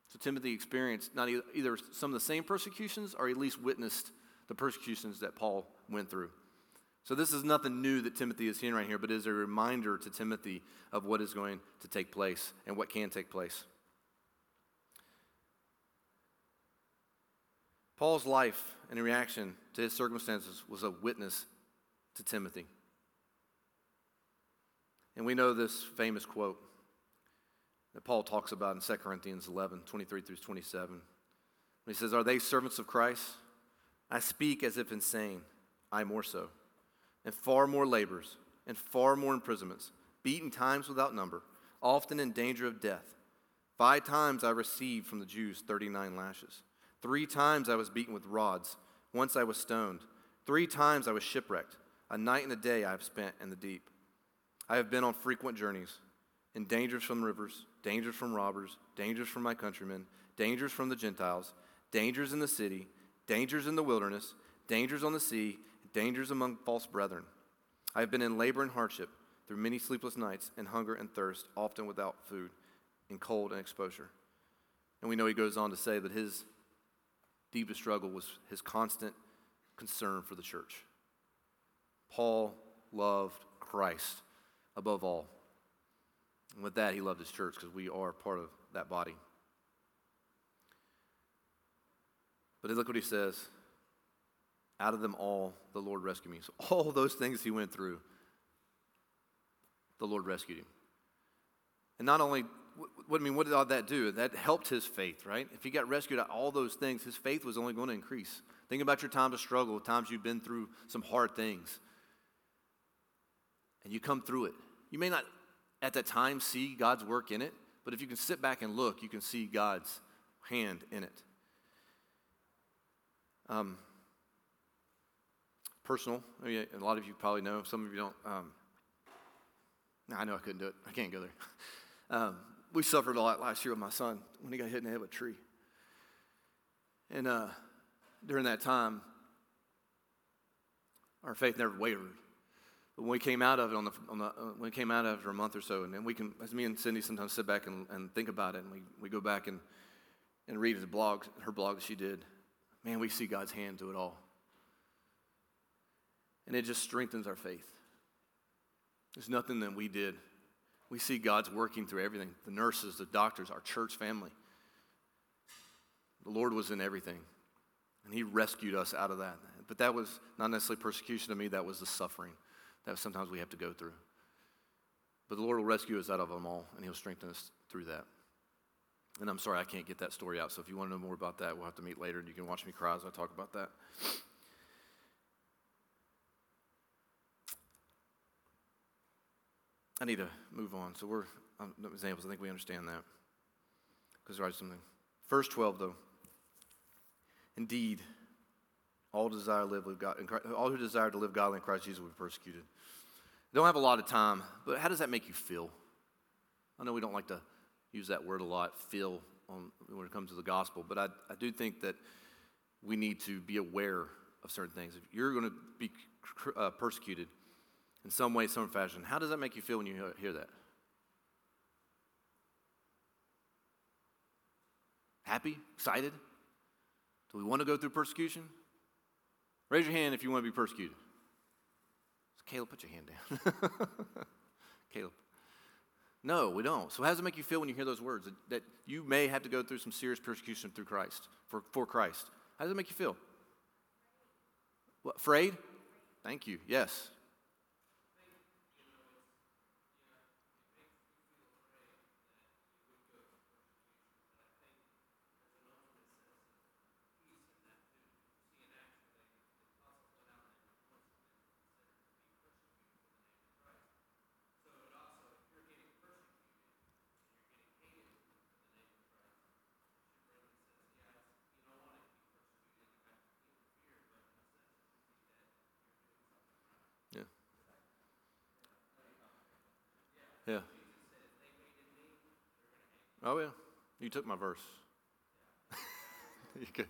So Timothy experienced not either some of the same persecutions or at least witnessed the persecutions that Paul went through. So, this is nothing new that Timothy is hearing right here, but is a reminder to Timothy of what is going to take place and what can take place. Paul's life and reaction to his circumstances was a witness to Timothy. And we know this famous quote that Paul talks about in 2 Corinthians 11 23 through 27. He says, Are they servants of Christ? I speak as if insane, I more so and far more labors, and far more imprisonments, beaten times without number, often in danger of death. Five times I received from the Jews 39 lashes. Three times I was beaten with rods. Once I was stoned. Three times I was shipwrecked. A night and a day I have spent in the deep. I have been on frequent journeys, in dangers from rivers, dangers from robbers, dangers from my countrymen, dangers from the Gentiles, dangers in the city, dangers in the wilderness, dangers on the sea, dangers among false brethren. I have been in labor and hardship through many sleepless nights, and hunger and thirst, often without food, in cold and exposure. And we know he goes on to say that his deepest struggle was his constant concern for the church. Paul loved Christ above all. And with that, he loved his church because we are part of that body. But look what he says out of them all, the Lord rescued me. So, all those things he went through, the Lord rescued him. And not only, what I mean, what did all that do? That helped his faith, right? If he got rescued out all those things, his faith was only going to increase. Think about your time of struggle, times you've been through some hard things. And you come through it. You may not at that time see God's work in it, but if you can sit back and look, you can see God's hand in it. Um, personal. I mean, a lot of you probably know. Some of you don't. Um, I know I couldn't do it. I can't go there. Um, we suffered a lot last year with my son when he got hit in the head with a tree. And uh, during that time, our faith never wavered. When we came out of it, on the, on the, uh, when we came out after a month or so, and then we can, as me and Cindy sometimes sit back and, and think about it, and we, we go back and, and read the blog, her blog that she did, man, we see God's hand to it all. And it just strengthens our faith. There's nothing that we did. We see God's working through everything the nurses, the doctors, our church family. The Lord was in everything, and He rescued us out of that. But that was not necessarily persecution to me, that was the suffering that sometimes we have to go through. But the Lord will rescue us out of them all, and He'll strengthen us through that. And I'm sorry I can't get that story out. So if you want to know more about that, we'll have to meet later and you can watch me cry as I talk about that. I need to move on. So we're um, examples. I think we understand that. Because write something. Verse 12, though. Indeed, all desire live with God, all who desire to live godly in Christ Jesus will be persecuted. Don't have a lot of time, but how does that make you feel? I know we don't like to use that word a lot, feel, on, when it comes to the gospel, but I, I do think that we need to be aware of certain things. If you're going to be uh, persecuted in some way, some fashion, how does that make you feel when you hear that? Happy? Excited? Do we want to go through persecution? Raise your hand if you want to be persecuted. Caleb, put your hand down. Caleb. No, we don't. So, how does it make you feel when you hear those words? That, that you may have to go through some serious persecution through Christ, for, for Christ. How does it make you feel? What, afraid? Thank you. Yes. Yeah. Oh, yeah. You took my verse. you.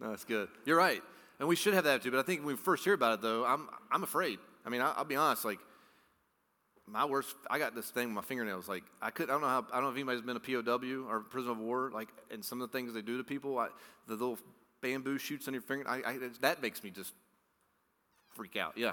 No, that's good. You're right. And we should have that too. But I think when we first hear about it, though, I'm, I'm afraid. I mean, I, will be honest. Like, my worst, I got this thing with my fingernails. Like, I could, I don't know how, I don't know if anybody's been a POW or prisoner of war. Like, and some of the things they do to people, I, the little bamboo shoots on your finger, I, I, that makes me just freak out. Yeah.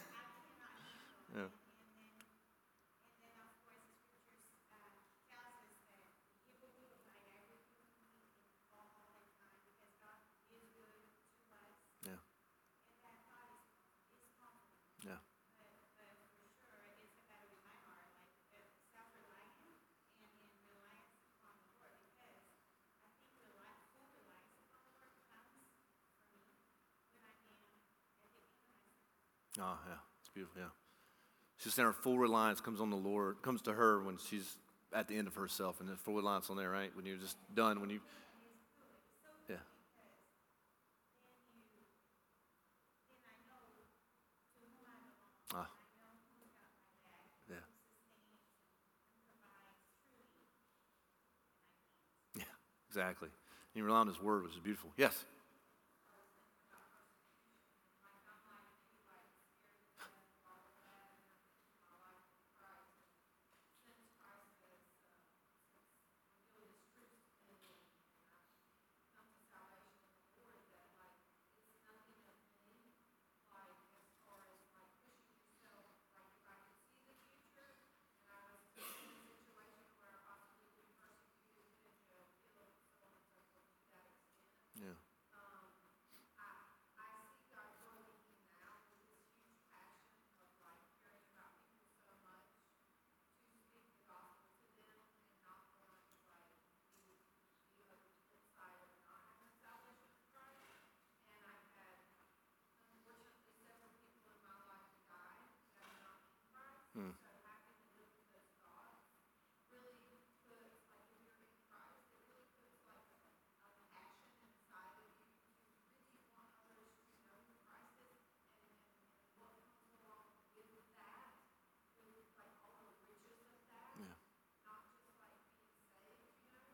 Oh, yeah. It's beautiful, yeah. She's in her full reliance comes on the Lord, comes to her when she's at the end of herself, and the full reliance on there, right? When you're just done, when you, yeah. Ah. Yeah. Yeah, exactly. You rely on His Word, which is beautiful. Yes.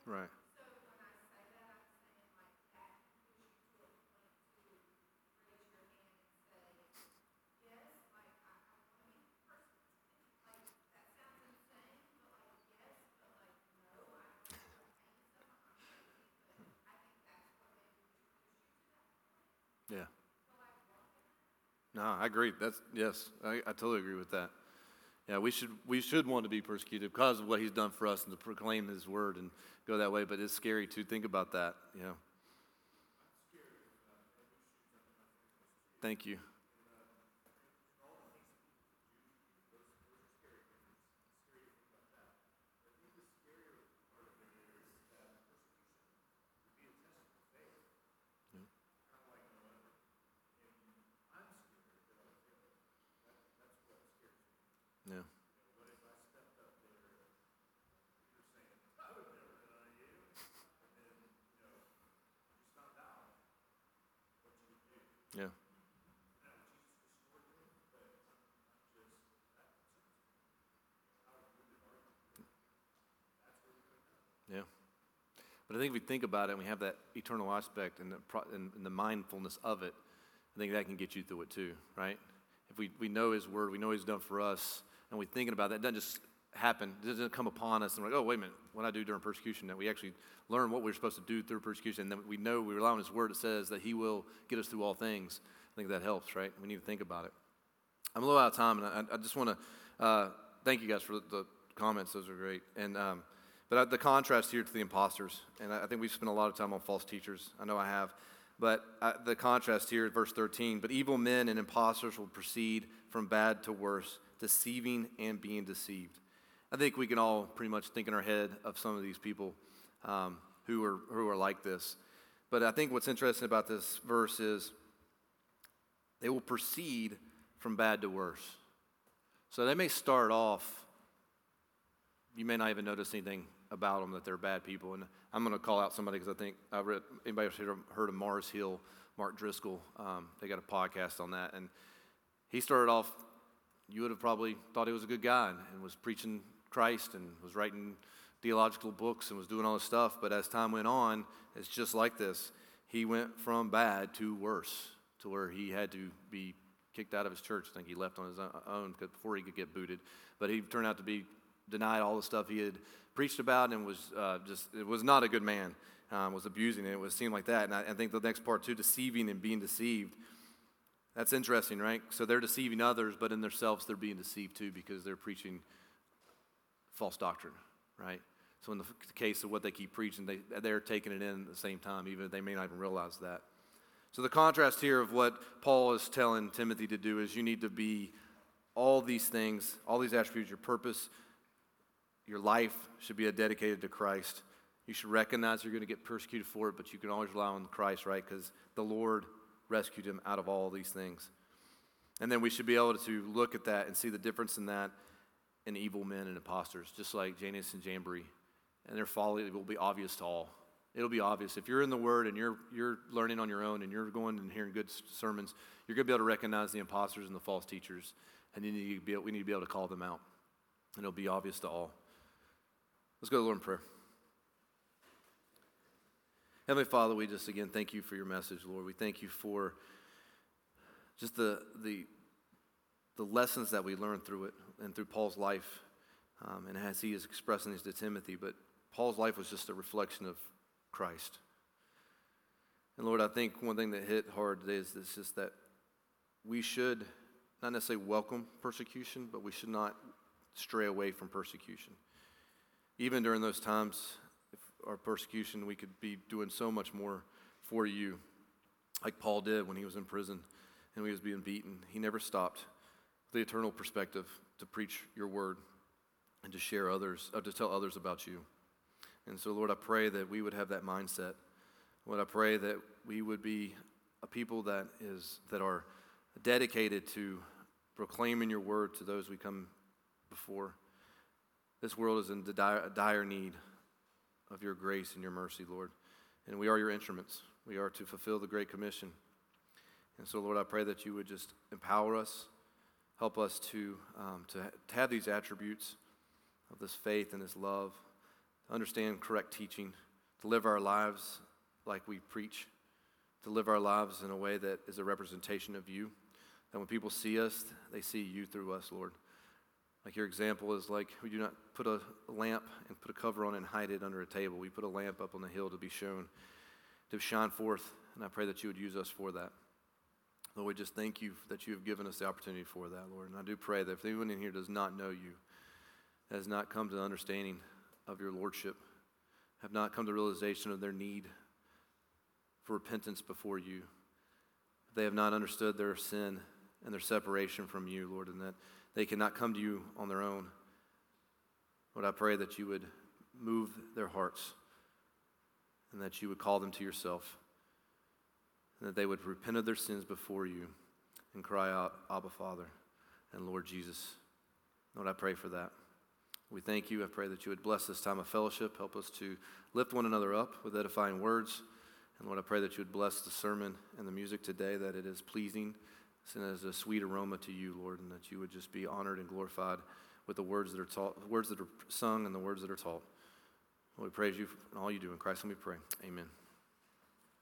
Right. Yeah. No, I agree. That's yes, I, I totally agree with that. Yeah, we should we should want to be persecuted because of what he's done for us and to proclaim his word and go that way. But it's scary to think about that. You know. Thank you. Yeah. Yeah. Yeah. But I think if we think about it and we have that eternal aspect and the, and, and the mindfulness of it, I think that can get you through it too, right? If we, we know His Word, we know He's done for us, and we're thinking about that, it doesn't just happen. It doesn't come upon us and we're like, oh, wait a minute, what I do during persecution, that we actually learn what we're supposed to do through persecution, and then we know we rely on His Word that says that He will get us through all things. I think that helps, right? We need to think about it. I'm a little out of time, and I, I just want to uh, thank you guys for the comments. Those are great. And um, but the contrast here to the imposters, and I think we've spent a lot of time on false teachers. I know I have. But uh, the contrast here, verse 13, but evil men and impostors will proceed from bad to worse, deceiving and being deceived. I think we can all pretty much think in our head of some of these people um, who, are, who are like this. But I think what's interesting about this verse is they will proceed from bad to worse. So they may start off, you may not even notice anything about them that they're bad people. And I'm going to call out somebody because I think I read, anybody heard of Mars Hill, Mark Driscoll? Um, they got a podcast on that. And he started off, you would have probably thought he was a good guy and, and was preaching Christ and was writing theological books and was doing all this stuff. But as time went on, it's just like this. He went from bad to worse, to where he had to be kicked out of his church. I think he left on his own before he could get booted. But he turned out to be denied all the stuff he had preached about and was uh, just, it was not a good man, um, was abusing it. It was seemed like that. And I, I think the next part too, deceiving and being deceived. That's interesting, right? So they're deceiving others, but in themselves they're being deceived too because they're preaching false doctrine, right? So in the case of what they keep preaching, they, they're taking it in at the same time, even if they may not even realize that. So the contrast here of what Paul is telling Timothy to do is you need to be all these things, all these attributes, your purpose, your life should be dedicated to Christ. You should recognize you're going to get persecuted for it, but you can always rely on Christ, right? Because the Lord rescued him out of all these things. And then we should be able to look at that and see the difference in that in evil men and imposters, just like Jannes and Jambres. And their folly will be obvious to all. It'll be obvious. If you're in the Word and you're, you're learning on your own and you're going and hearing good sermons, you're going to be able to recognize the imposters and the false teachers. And you need to be, we need to be able to call them out. And it'll be obvious to all. Let's go to the Lord in prayer. Heavenly Father, we just again thank you for your message, Lord. We thank you for just the, the, the lessons that we learned through it and through Paul's life um, and as he is expressing these to Timothy. But Paul's life was just a reflection of Christ. And Lord, I think one thing that hit hard today is this is that we should not necessarily welcome persecution, but we should not stray away from persecution. Even during those times, our persecution, we could be doing so much more for you, like Paul did when he was in prison and he was being beaten. He never stopped the eternal perspective to preach your word and to share others, uh, to tell others about you. And so, Lord, I pray that we would have that mindset. Lord, I pray that we would be a people that is that are dedicated to proclaiming your word to those we come before. This world is in dire, dire need of your grace and your mercy, Lord. And we are your instruments. We are to fulfill the Great Commission. And so, Lord, I pray that you would just empower us, help us to, um, to, to have these attributes of this faith and this love, to understand correct teaching, to live our lives like we preach, to live our lives in a way that is a representation of you. That when people see us, they see you through us, Lord. Like your example is like we do not put a lamp and put a cover on and hide it under a table. We put a lamp up on the hill to be shown, to shine forth. And I pray that you would use us for that. Lord, we just thank you that you have given us the opportunity for that, Lord. And I do pray that if anyone in here does not know you, has not come to the understanding of your lordship, have not come to realization of their need for repentance before you, they have not understood their sin and their separation from you, Lord, and that they cannot come to you on their own. Lord, I pray that you would move their hearts and that you would call them to yourself and that they would repent of their sins before you and cry out, Abba, Father, and Lord Jesus. Lord, I pray for that. We thank you. I pray that you would bless this time of fellowship. Help us to lift one another up with edifying words. And Lord, I pray that you would bless the sermon and the music today, that it is pleasing and as a sweet aroma to you, Lord, and that you would just be honored and glorified with the words that are taught, words that are sung and the words that are taught. We praise you for all you do. In Christ, let me pray. Amen.